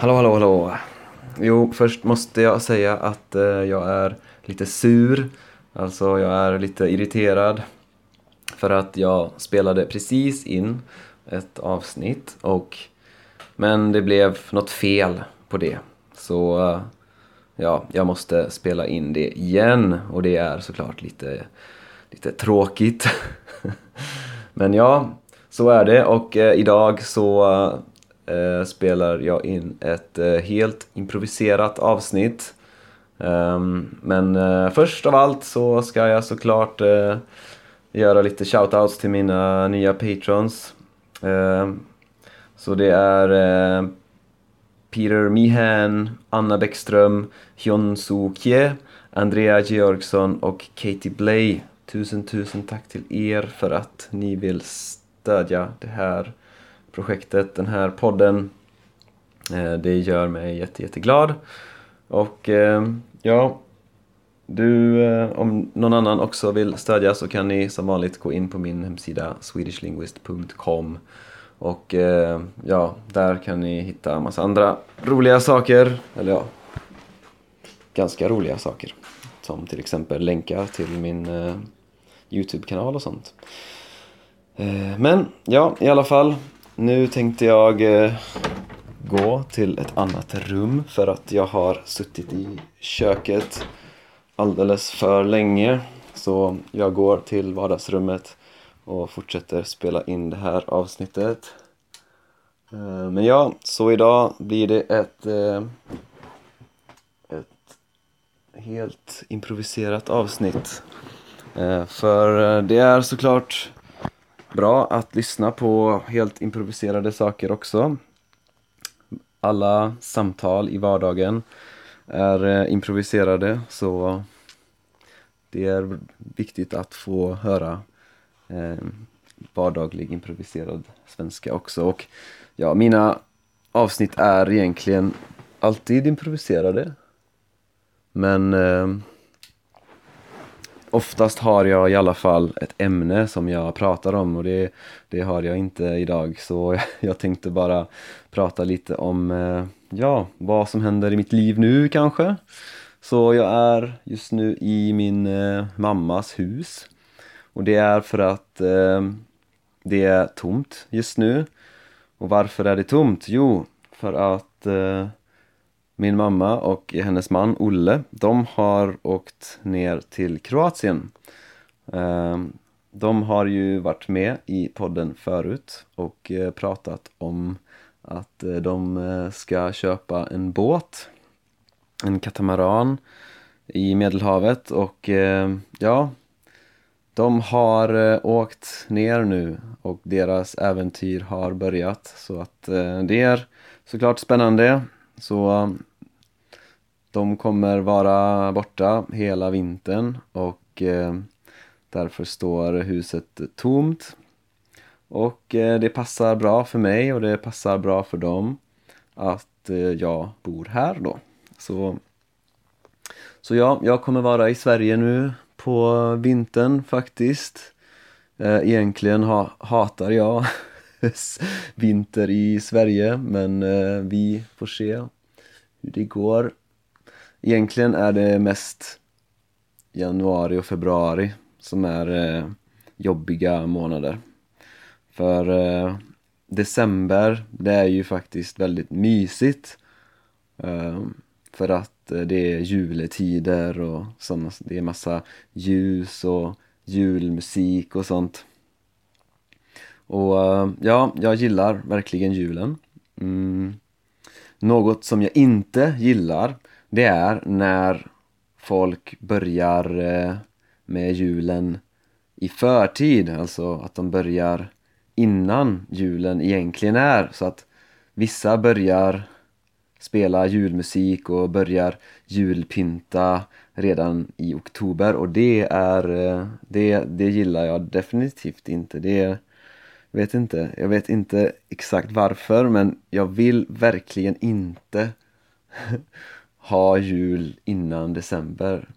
Hallå, hallå, hallå. Jo, först måste jag säga att eh, jag är lite sur. Alltså, jag är lite irriterad. För att jag spelade precis in ett avsnitt och men det blev något fel på det. Så eh, ja, jag måste spela in det igen och det är såklart lite, lite tråkigt. men ja, så är det och eh, idag så eh, eh, spelar jag in ett eh, helt improviserat avsnitt. Um, men eh, först av allt så ska jag såklart eh, göra lite shoutouts till mina nya patrons. Ehm, så det är eh, Peter Mihan, Anna Bäckström, Hyun Soo Kye, Andrea Georgsson och Katie Blay. Tusen, tusen tack till er för att ni vill stödja det här projektet, den här podden. Eh, det gör mig jätte, jätteglad. Och eh, ja, du, eh, om någon annan också vill stödja så kan ni som vanligt gå in på min hemsida swedishlinguist.com och ja, där kan ni hitta en massa andra roliga saker, eller ja, ganska roliga saker. Som till exempel länkar till min Youtube-kanal och sånt. men ja, i alla fall, nu tänkte jag eh, gå till ett annat rum för att jag har suttit i köket alldeles för länge. Så jag går till vardagsrummet och fortsätter spela in det här avsnittet. Eh, men ja, så idag blir det ett, eh, ett helt improviserat avsnitt. För det är såklart bra att lyssna på helt improviserade saker också. Alla samtal i vardagen är eh, improviserade så det är viktigt att få höra eh, vardaglig improviserad svenska också. Och ja, mina avsnitt är egentligen alltid improviserade. Men eh, oftast har jag i alla fall ett ämne som jag pratar om och det, det har jag inte idag så jag tänkte bara prata lite om eh, ja, vad som händer i mitt liv nu kanske. Så jag är just nu i min eh, mammas hus och det är för att eh, det är tomt just nu. Och varför är det tomt? Jo, för att eh, min mamma och hennes man Olle, de har åkt ner till Kroatien. Ehm, de har ju varit med i podden förut och eh, pratat om att eh, de eh, ska köpa en båt, en katamaran i Medelhavet och ja, de har åkt ner nu och deras äventyr har börjat så att det är såklart spännande. Så de kommer vara borta hela vintern och eh, därför står huset tomt. Och eh, det passar bra för mig och det passar bra för dem att eh, jag bor här då. Så, så ja, jag kommer vara i Sverige nu på vintern faktiskt. Eh, egentligen ha, hatar jag vinter i Sverige men eh, vi får se hur det går. Egentligen är det mest januari och februari som är eh, jobbiga månader. För eh, december, det är ju faktiskt väldigt mysigt. Eh, för att eh, det är juletider och såna, det är massa ljus och julmusik och sånt. Och eh, ja, jag gillar verkligen julen. Mm. Något som jag inte gillar det är när folk börjar eh, med julen i förtid, alltså att de börjar innan julen egentligen är. Så att vissa börjar spela julmusik och börjar julpynta redan i oktober och det är, eh, det, det gillar jag definitivt inte. Det vet inte, jag vet inte exakt varför men jag vill verkligen inte ha jul innan december.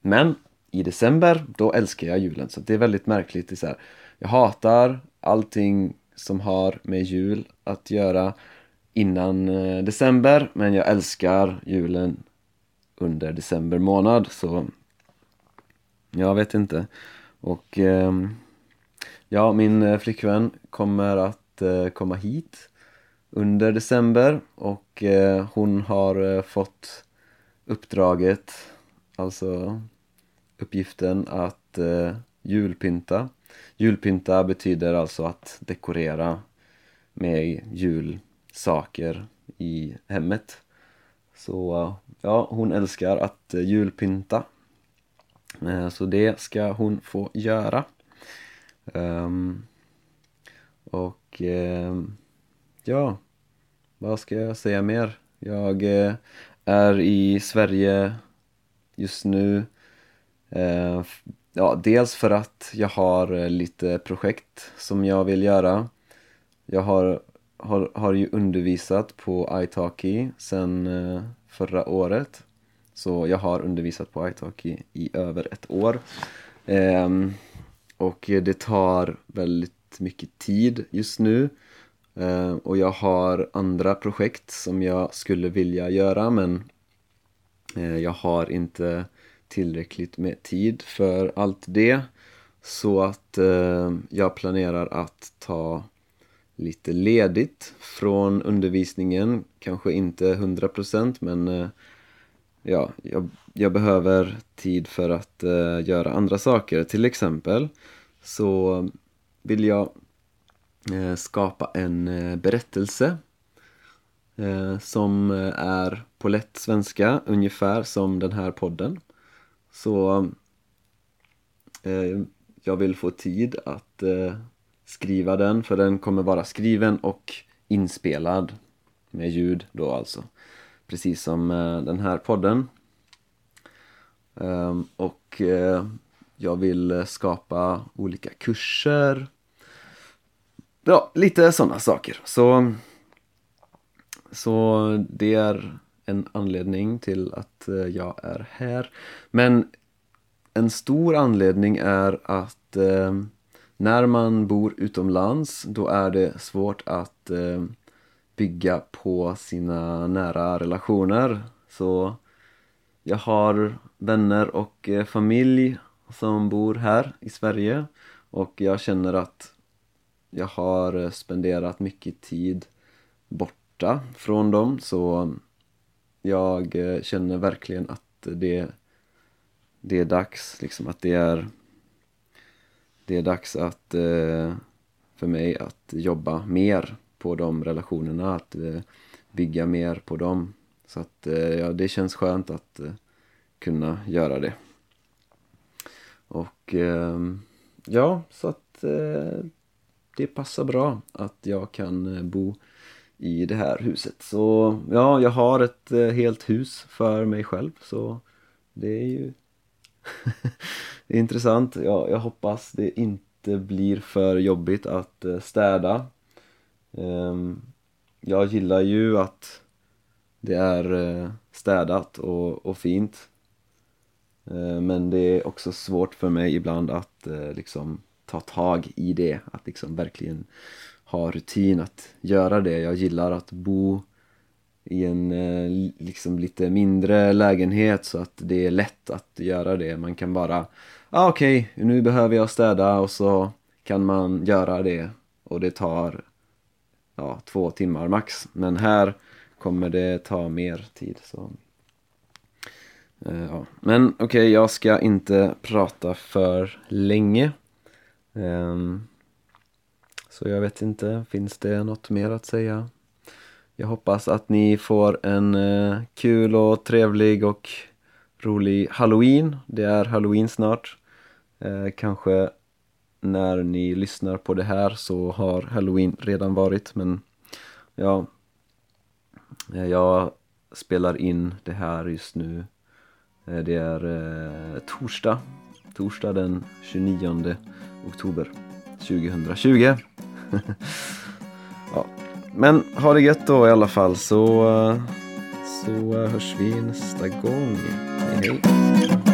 Men i december, då älskar jag julen. Så det är väldigt märkligt. Det är så här, jag hatar allting som har med jul att göra. innan eh, december men jag älskar julen under december månad så jag vet inte. Och ehm, ja, min eh, flickvän kommer att eh, komma hit under december och eh, hon har eh, fått uppdraget, alltså uppgiften att eh, julpynta. Julpynta betyder alltså att dekorera med julsaker i hemmet. Så ja, hon älskar att eh, julpynta så det ska hon få göra. Um, och um, ja, vad ska jag säga mer? Jag eh, är i Sverige just nu. Eh, ja, dels för att jag har eh, lite projekt som jag vill göra. Jag har, har, har ju undervisat på italki sen förra året så jag har undervisat på italki i över ett år. Ehm, och det tar väldigt mycket tid just nu. Eh, och jag har andra projekt som jag skulle vilja göra men eh, jag har inte tillräckligt med tid för allt det. Så att eh, jag planerar att ta lite ledigt från undervisningen. Kanske inte 100% men ja, jag, jag behöver tid för att göra andra saker. Till exempel så vill jag Eh, skapa en eh, berättelse eh, som är på lätt svenska, ungefär som den här podden. Så jag vill få tid att skriva den, för den kommer vara skriven och inspelad med ljud då alltså precis som den här podden. Ehm, och jag vill skapa olika kurser. Ja, lite sådana saker. Så, så det är en anledning till att eh, jag är här. Men en stor anledning är att eh, när man bor utomlands då är det svårt att eh, bygga på sina nära relationer. Så jag har vänner och eh, familj som bor här i Sverige och jag känner att jag har eh, spenderat mycket tid borta från dem så jag eh, känner verkligen att det, det är dags, liksom att det är det är dags att eh, för mig att jobba mer på de relationerna, att bygga mer på dem. Så att ja, det känns skönt att kunna göra det. Och ehm, ja, så att det passar bra att jag kan eh, bo i det här huset. Så ja, jag har ett eh, helt hus för mig själv så det är ju intressant. Ja, jag hoppas det inte blir för jobbigt att eh, städa ehm, jag gillar ju att det är städat och, och fint men det är också svårt för mig ibland att liksom ta tag i det, att liksom verkligen ha rutin att göra det. Jag gillar att bo i en eh, liksom lite mindre lägenhet så att det är lätt att göra det. Man kan bara, ah, okej, okay, nu behöver jag städa och så kan man göra det och det tar ja, två timmar max. Men här kommer det ta mer tid. Så. Uh, ja. Men okej, okay, jag ska inte prata för länge. Um, så jag vet inte, finns det något mer att säga? Jag hoppas att ni får en uh, kul och trevlig och rolig halloween. Det är halloween snart. Uh, kanske när ni lyssnar på det här så har halloween redan varit men ja eh, jag spelar in det här just nu det är eh, torsdag torsdag den 29 oktober 2020 ja. men ha det gött då i alla fall så eh, så eh, hörs vi nästa gång hej hej